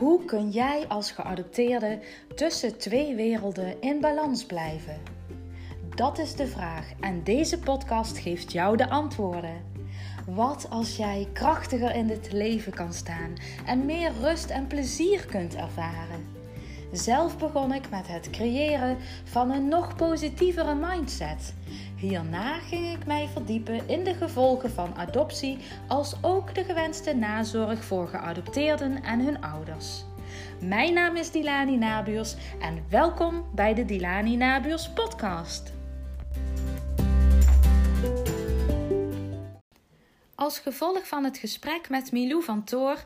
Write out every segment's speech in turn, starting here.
Hoe kun jij als geadopteerde tussen twee werelden in balans blijven? Dat is de vraag en deze podcast geeft jou de antwoorden. Wat als jij krachtiger in dit leven kan staan en meer rust en plezier kunt ervaren? Zelf begon ik met het creëren van een nog positievere mindset. Hierna ging ik mij verdiepen in de gevolgen van adoptie, als ook de gewenste nazorg voor geadopteerden en hun ouders. Mijn naam is Dilani Nabuurs en welkom bij de Dilani Nabuurs podcast. Als gevolg van het gesprek met Milou van Toor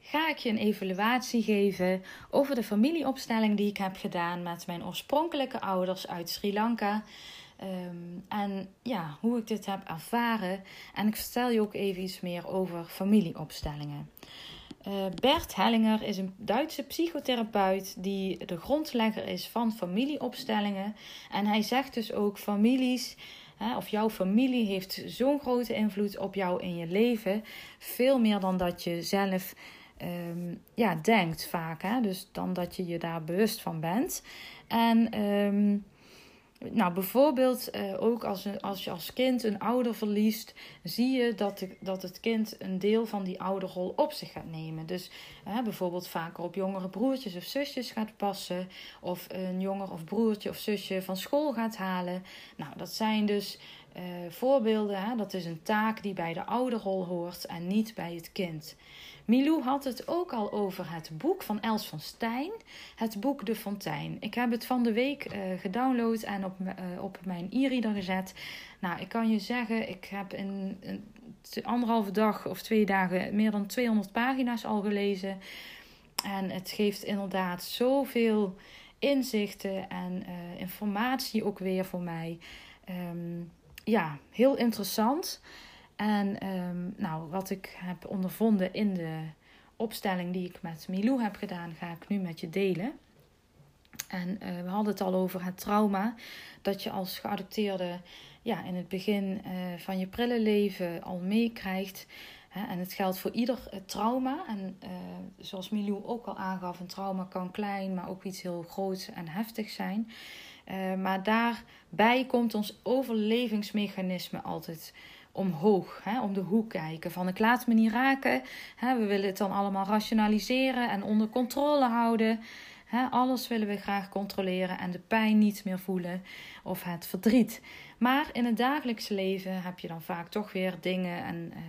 ga ik je een evaluatie geven over de familieopstelling die ik heb gedaan met mijn oorspronkelijke ouders uit Sri Lanka. Ehm, en ja, hoe ik dit heb ervaren. En ik vertel je ook even iets meer over familieopstellingen. Uh, Bert Hellinger is een Duitse psychotherapeut die de grondlegger is van familieopstellingen. En hij zegt dus ook families, of jouw familie heeft zo'n grote invloed op jou in je leven. Veel meer dan dat je zelf um, ja, denkt vaak. Hè? Dus dan dat je je daar bewust van bent. En um, nou, bijvoorbeeld uh, ook als, een, als je als kind een ouder verliest, zie je dat, dat het kind een deel van die ouderrol op zich gaat nemen. Dus bijvoorbeeld vaker op jongere broertjes of zusjes gaat passen, of een jonger of broertje of zusje van school gaat halen. Nou, dat zijn dus uh, voorbeelden. Hè? Dat is een taak die bij de ouderrol hoort en niet bij het kind. Milou had het ook al over het boek van Els van Stijn, het boek De Fontein. Ik heb het van de week uh, gedownload en op, uh, op mijn e-reader gezet. Nou, ik kan je zeggen, ik heb in, in anderhalve dag of twee dagen meer dan 200 pagina's al gelezen. En het geeft inderdaad zoveel inzichten en uh, informatie ook weer voor mij. Um, ja, heel interessant. En um, nou, wat ik heb ondervonden in de opstelling die ik met Milou heb gedaan, ga ik nu met je delen. En uh, we hadden het al over het trauma dat je als geadopteerde ja, in het begin uh, van je prille leven al meekrijgt. En het geldt voor ieder uh, trauma. En zoals Milou ook al aangaf, een trauma kan klein, maar ook iets heel groots en heftig zijn. maar daarbij komt ons overlevingsmechanisme altijd omhoog, hè, om de hoek kijken. Van ik laat me niet raken. Hè, we willen het dan allemaal rationaliseren en onder controle houden. Hè, alles willen we graag controleren en de pijn niet meer voelen of het verdriet. Maar in het dagelijkse leven heb je dan vaak toch weer dingen en uh,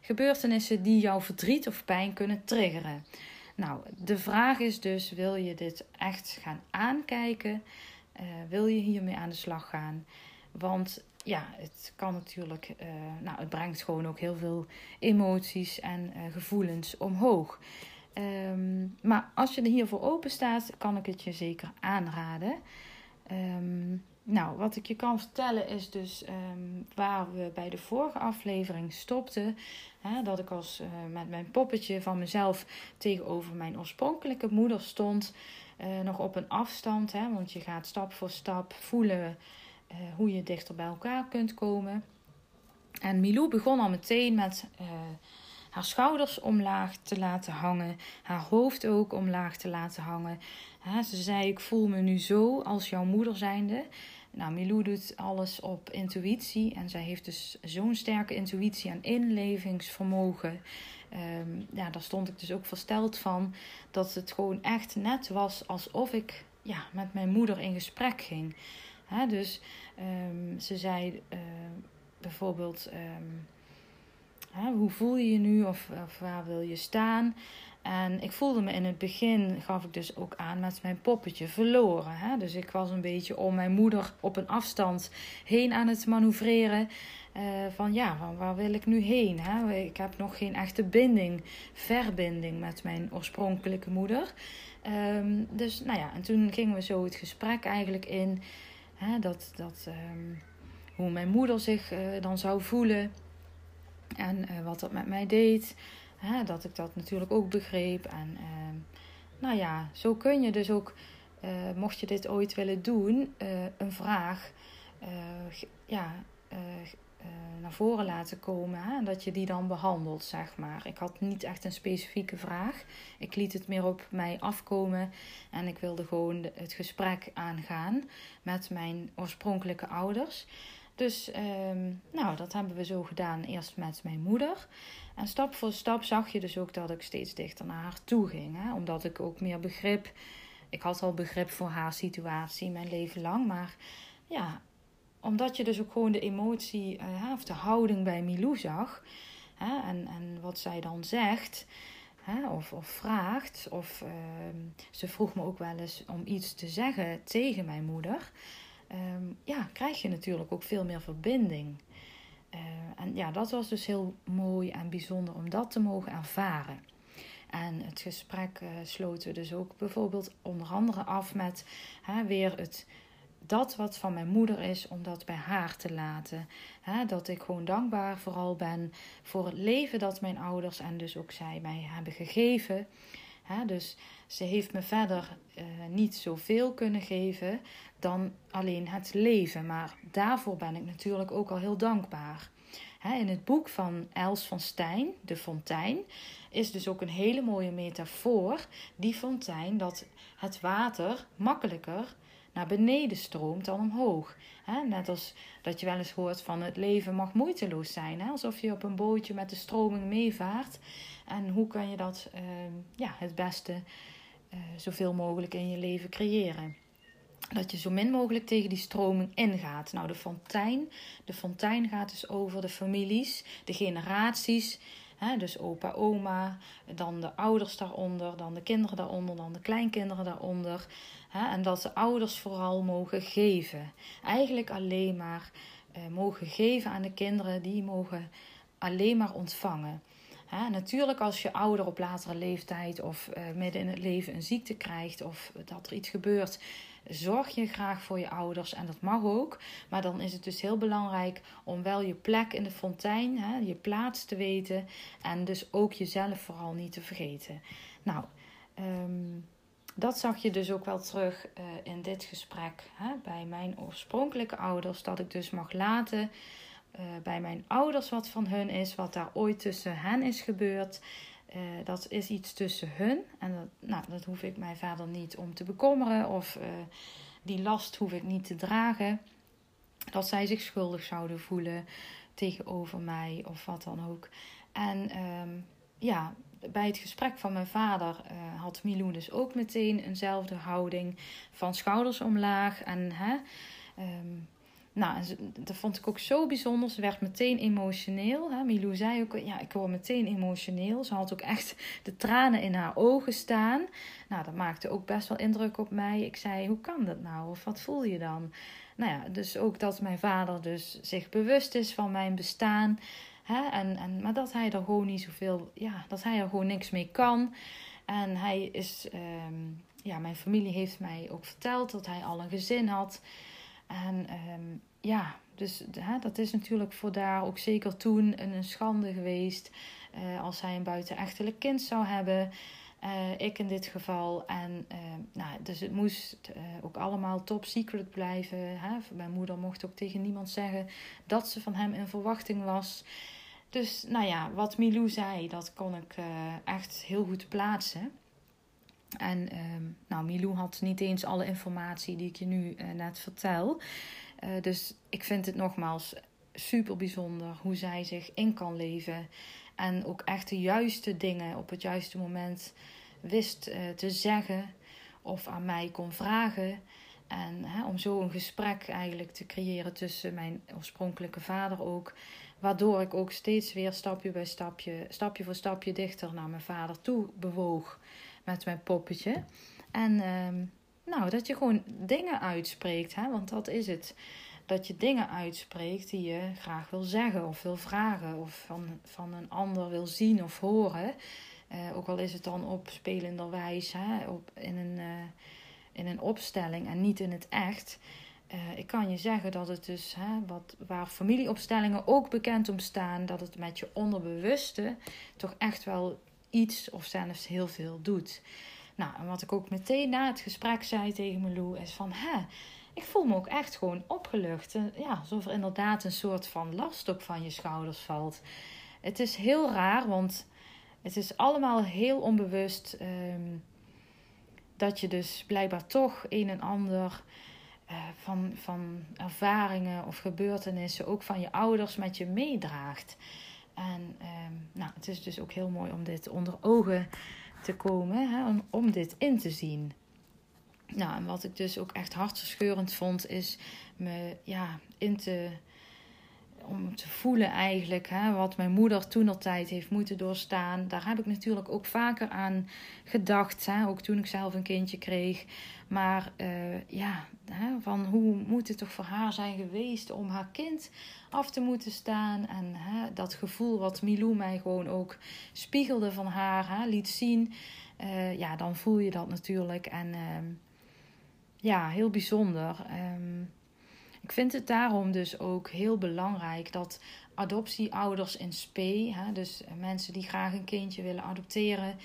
gebeurtenissen die jouw verdriet of pijn kunnen triggeren. Nou, de vraag is dus: wil je dit echt gaan aankijken? Uh, wil je hiermee aan de slag gaan? Want ja, het kan natuurlijk, uh, nou, het brengt gewoon ook heel veel emoties en uh, gevoelens omhoog. Um, maar als je er hiervoor open staat, kan ik het je zeker aanraden. Um, nou, wat ik je kan vertellen is dus um, waar we bij de vorige aflevering stopten. Hè, dat ik als uh, met mijn poppetje van mezelf tegenover mijn oorspronkelijke moeder stond. nog op een afstand, hè, want je gaat stap voor stap voelen uh, hoe je dichter bij elkaar kunt komen. En Milou begon al meteen met uh, haar schouders omlaag te laten hangen, haar hoofd ook omlaag te laten hangen. ze zei: Ik voel me nu zo als jouw moeder zijnde. Nou, Milou doet alles op intuïtie en zij heeft dus zo'n sterke intuïtie en inlevingsvermogen. Um, ja, daar stond ik dus ook versteld van dat het gewoon echt net was alsof ik ja, met mijn moeder in gesprek ging. Dus um, ze zei uh, bijvoorbeeld: hè, Hoe voel je je nu of, of waar wil je staan? En ik voelde me in het begin, gaf ik dus ook aan met mijn poppetje verloren. Hè? Dus ik was een beetje om mijn moeder op een afstand heen aan het manoeuvreren. Uh, van ja, van waar wil ik nu heen? Hè? Ik heb nog geen echte binding, verbinding met mijn oorspronkelijke moeder. Dus nou ja, en toen gingen we zo het gesprek eigenlijk in. Hè, dat, dat, um, hoe mijn moeder zich uh, dan zou voelen. En uh, wat dat met mij deed. Hè, dat ik dat natuurlijk ook begreep. En uh, nou ja, zo kun je dus ook, uh, mocht je dit ooit willen doen, een vraag ja, naar voren laten komen. En dat je die dan behandelt, zeg maar. Ik had niet echt een specifieke vraag. Ik liet het meer op mij afkomen. En ik wilde gewoon het gesprek aangaan met mijn oorspronkelijke ouders. Dus ehm, nou, dat hebben we zo gedaan. Eerst met mijn moeder. En stap voor stap zag je dus ook dat ik steeds dichter naar haar toe ging. Hè? Omdat ik ook meer begrip. Ik had al begrip voor haar situatie mijn leven lang. Maar ja, omdat je dus ook gewoon de emotie uh, of de houding bij Milou zag. Hè? En, en wat zij dan zegt. Hè? Of, of vraagt. Of uh, ze vroeg me ook wel eens om iets te zeggen tegen mijn moeder. Um, ja, krijg je natuurlijk ook veel meer verbinding. Uh, en ja, dat was dus heel mooi en bijzonder om dat te mogen ervaren. En het gesprek uh, sloten we dus ook bijvoorbeeld onder andere af met hè, weer het, dat wat van mijn moeder is, om dat bij haar te laten. Dat ik gewoon dankbaar vooral ben voor het leven dat mijn ouders en dus ook zij mij hebben gegeven. Dus ze heeft me verder uh, niet zoveel kunnen geven dan alleen het leven. Maar daarvoor ben ik natuurlijk ook al heel dankbaar. in het boek van Els van Stijn, De Fontein, is dus ook een hele mooie metafoor. Die fontein, dat het water makkelijker naar beneden stroomt dan omhoog. net als dat je wel eens hoort van het leven mag moeiteloos zijn. alsof je op een bootje met de stroming meevaart. En hoe kan je dat ehm, ja, het beste uh, zoveel mogelijk in je leven creëren? dat je zo min mogelijk tegen die stroming ingaat. Nou, de fontein, de fontein gaat dus over de families, de generaties. Hè, dus opa, oma, dan de ouders daaronder, dan de kinderen daaronder, dan de kleinkinderen daaronder. Hè, en dat de ouders vooral mogen geven. Eigenlijk alleen maar eh, mogen geven aan de kinderen, die mogen alleen maar ontvangen. Hè, natuurlijk als je ouder op latere leeftijd of uh, midden in het leven een ziekte krijgt of dat er iets gebeurt, zorg je graag voor je ouders en dat mag ook. Maar dan is het dus heel belangrijk om wel je plek in de fontein, hè, je plaats te weten en dus ook jezelf vooral niet te vergeten. Nou, ehm, dat zag je dus ook wel terug uh, in dit gesprek hè, bij mijn oorspronkelijke ouders, dat ik dus mag laten. Uh, bij mijn ouders wat van hun is, wat daar ooit tussen hen is gebeurd. Uh, dat is iets tussen hun. En dat, nou, dat hoef ik mij verder niet om te bekommeren. Of uh, die last hoef ik niet te dragen. Dat zij zich schuldig zouden voelen tegenover mij of wat dan ook. En um, ja, bij het gesprek van mijn vader uh, had Milou dus ook meteen eenzelfde houding van schouders omlaag. En hè, um, nou, dat vond ik ook zo bijzonder. Ze werd meteen emotioneel. Hè. Milou zei ook, ja, ik word meteen emotioneel. Ze had ook echt de tranen in haar ogen staan. Nou, dat maakte ook best wel indruk op mij. Ik zei, hoe kan dat nou? Of wat voel je dan? Nou ja, dus ook dat mijn vader dus zich bewust is van mijn bestaan. Hè? En, en, maar dat hij er gewoon niet zoveel, ja, dat hij er gewoon niks mee kan. En hij is, um, ja, mijn familie heeft mij ook verteld dat hij al een gezin had. En um, ja, dus hè, dat is natuurlijk voor daar ook zeker toen een, schande geweest. Uh, als hij een buitenechtelijk kind zou hebben. Uh, ik in dit geval. En uh, nou, dus het moest ook allemaal top secret blijven. Hè? Mijn moeder mocht ook tegen niemand zeggen dat ze van hem in verwachting was. Dus nou ja, wat Milou zei, dat kon ik echt heel goed plaatsen. En ehm, nou, Milou had niet eens alle informatie die ik je nu net vertel. Uh, dus ik vind het nogmaals super bijzonder hoe zij zich in kan leven. En ook echt de juiste dingen op het juiste moment wist uh, te zeggen of aan mij kon vragen. En hè, om zo een gesprek eigenlijk te creëren tussen mijn oorspronkelijke vader ook. Waardoor ik ook steeds weer stapje bij stapje, stapje voor stapje dichter naar mijn vader toe bewoog met mijn poppetje. En ehm, nou, dat je gewoon dingen uitspreekt, hè? want dat is het. Dat je dingen uitspreekt die je graag wil zeggen of wil vragen of van, van een ander wil zien of horen. Uh, ook al is het dan op spelenderwijs, hè? Op, in, een, uh, in een opstelling en niet in het echt. Uh, ik kan je zeggen dat het dus, hè, wat, waar familieopstellingen ook bekend om staan, dat het met je onderbewuste toch echt wel iets of zelfs heel veel doet. Nou, en wat ik ook meteen na het gesprek zei tegen Meloe is van... Hè, ik voel me ook echt gewoon opgelucht. Ja, alsof er inderdaad een soort van last op van je schouders valt. Het is heel raar, want het is allemaal heel onbewust ehm, dat je dus blijkbaar toch een en ander uh, van, van ervaringen of gebeurtenissen, ook van je ouders, met je meedraagt. En um, nou, het is dus ook heel mooi om dit onder ogen te komen, hè, om, om dit in te zien. Nou, en wat ik dus ook echt hartverscheurend vond, is me ja, in te om te voelen eigenlijk hè, wat mijn moeder toen al tijd heeft moeten doorstaan. Daar heb ik natuurlijk ook vaker aan gedacht, hè, ook toen ik zelf een kindje kreeg. Maar uh, ja, hè, van hoe moet het toch voor haar zijn geweest om haar kind af te moeten staan. En hè, dat gevoel wat Milou mij gewoon ook spiegelde van haar, hè, liet zien. Uh, ja, dan voel je dat natuurlijk. En uh, ja, heel bijzonder. Um, ik vind het daarom dus ook heel belangrijk dat adoptieouders in spe, hè, dus mensen die graag een kindje willen adopteren.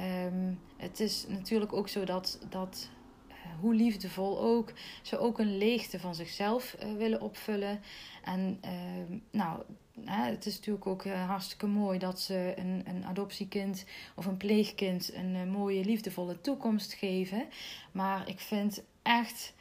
Um, het is natuurlijk ook zo dat, dat uh, hoe liefdevol ook, ze ook een leegte van zichzelf uh, willen opvullen. En uh, nou, hè, het is natuurlijk ook uh, hartstikke mooi dat ze een, een adoptiekind of een pleegkind een mooie, liefdevolle toekomst geven. Maar ik vind echt.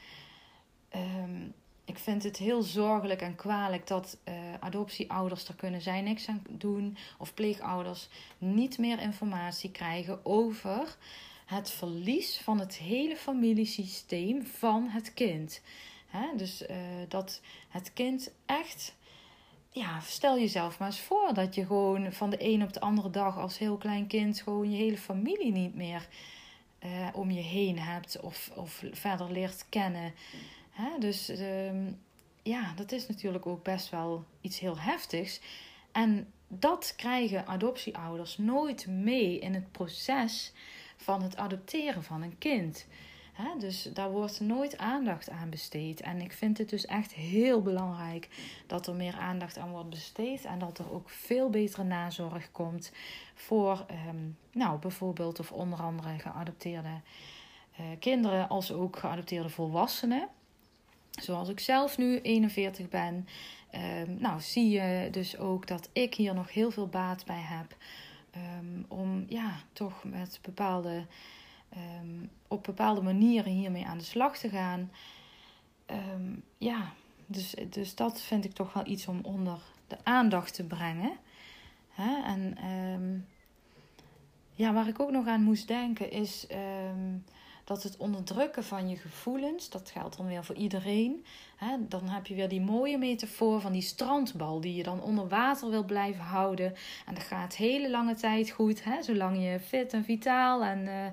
Um, ik vind het heel zorgelijk en kwalijk dat uh, adoptieouders, er kunnen zij niks aan doen, of pleegouders niet meer informatie krijgen over het verlies van het hele familiesysteem van het kind. Dus uh, dat het kind echt. Ja, stel jezelf maar eens voor dat je gewoon van de een op de andere dag als heel klein kind gewoon je hele familie niet meer uh, om je heen hebt of, of verder leert kennen. Hè? Dus ehm, ja, dat is natuurlijk ook best wel iets heel heftigs. En dat krijgen adoptieouders nooit mee in het proces van het adopteren van een kind. dus daar wordt nooit aandacht aan besteed. En ik vind het dus echt heel belangrijk dat er meer aandacht aan wordt besteed. En dat er ook veel betere nazorg komt voor, ehm, nou, bijvoorbeeld of onder andere geadopteerde uh, kinderen, als ook geadopteerde volwassenen zoals ik zelf nu 41 ben, um, nou zie je dus ook dat ik hier nog heel veel baat bij heb. Um, om ja, toch met bepaalde, um, op bepaalde manieren hiermee aan de slag te gaan. ja, dus, dus dat vind ik toch wel iets om onder de aandacht te brengen. Hè? En ja, waar ik ook nog aan moest denken is dat het onderdrukken van je gevoelens, dat geldt dan weer voor iedereen. Hè, dan heb je weer die mooie metafoor van die strandbal die je dan onder water wil blijven houden. En dat gaat hele lange tijd goed, hè, zolang je fit en vitaal en uh,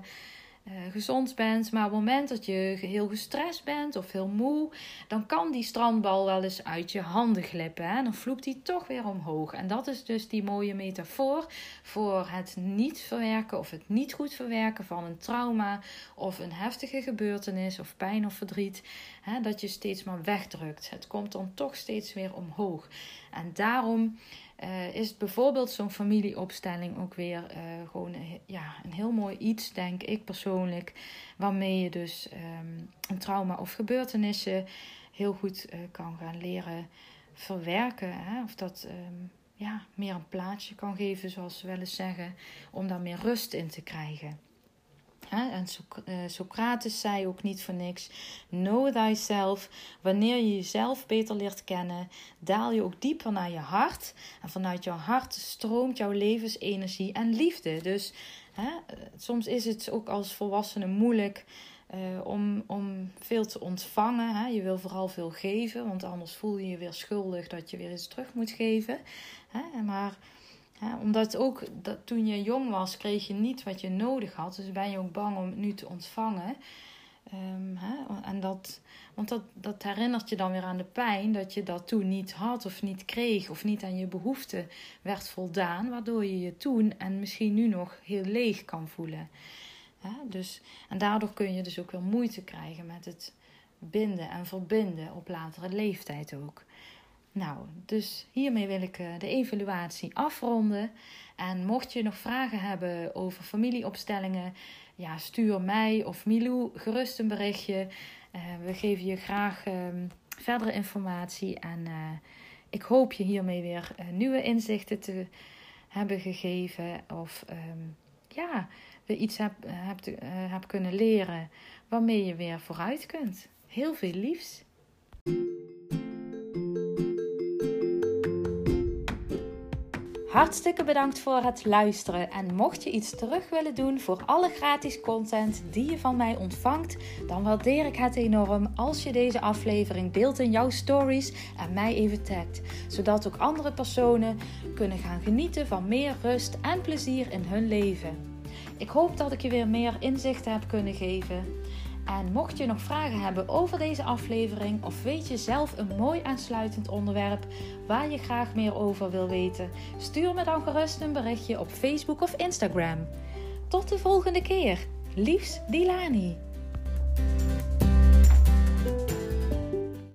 gezond bent. Maar op het moment dat je heel gestrest bent of heel moe, dan kan die strandbal wel eens uit je handen glippen. Hè? Dan vloept die toch weer omhoog. En dat is dus die mooie metafoor voor het niet verwerken of het niet goed verwerken van een trauma of een heftige gebeurtenis of pijn of verdriet. Hè? Dat je steeds maar wegdrukt. Het komt dan toch steeds weer omhoog. En daarom uh, is bijvoorbeeld zo'n familieopstelling ook weer uh, gewoon ja, een heel mooi iets, denk ik persoonlijk. Waarmee je dus um, een trauma of gebeurtenissen heel goed uh, kan gaan leren verwerken. Hè? Of dat um, ja, meer een plaatsje kan geven, zoals ze wel eens zeggen, om daar meer rust in te krijgen. En eh, Socrates zei ook niet voor niks: Know thyself. Wanneer je jezelf beter leert kennen, daal je ook dieper naar je hart. En vanuit jouw hart stroomt jouw levensenergie en liefde. Dus hè, soms is het ook als volwassene moeilijk. Uh, om, om veel te ontvangen. Hè. Je wil vooral veel geven, want anders voel je je weer schuldig dat je weer iets terug moet geven. Hè. Maar omdat ook dat, toen je jong was, kreeg je niet wat je nodig had. Dus ben je ook bang om het nu te ontvangen. Hè? En dat, want dat, dat herinnert je dan weer aan de pijn dat je dat toen niet had of niet kreeg of niet aan je behoeften werd voldaan, waardoor je je toen en misschien nu nog heel leeg kan voelen. Dus, en daardoor kun je dus ook wel moeite krijgen met het binden en verbinden op latere leeftijd ook. Nou, dus hiermee wil ik eh, de evaluatie afronden. En mocht je nog vragen hebben over familieopstellingen, ja, stuur mij of Milou gerust een berichtje. we geven je graag ehm, verdere informatie en ik hoop je hiermee weer nieuwe inzichten te hebben gegeven. Of um, ja, weer iets hebt heb, heb kunnen leren waarmee je weer vooruit kunt. Heel veel liefs. Hartstikke bedankt voor het luisteren. En mocht je iets terug willen doen voor alle gratis content die je van mij ontvangt, dan waardeer ik het enorm als je deze aflevering deelt in jouw stories en mij even tagt. Zodat ook andere personen kunnen gaan genieten van meer rust en plezier in hun leven. Ik hoop dat ik je weer meer inzichten heb kunnen geven. En mocht je nog vragen hebben over deze aflevering of weet je zelf een mooi aansluitend onderwerp waar je graag meer over wil weten, stuur me dan gerust een berichtje op Facebook of Instagram. Tot de volgende keer. Liefs Dilani.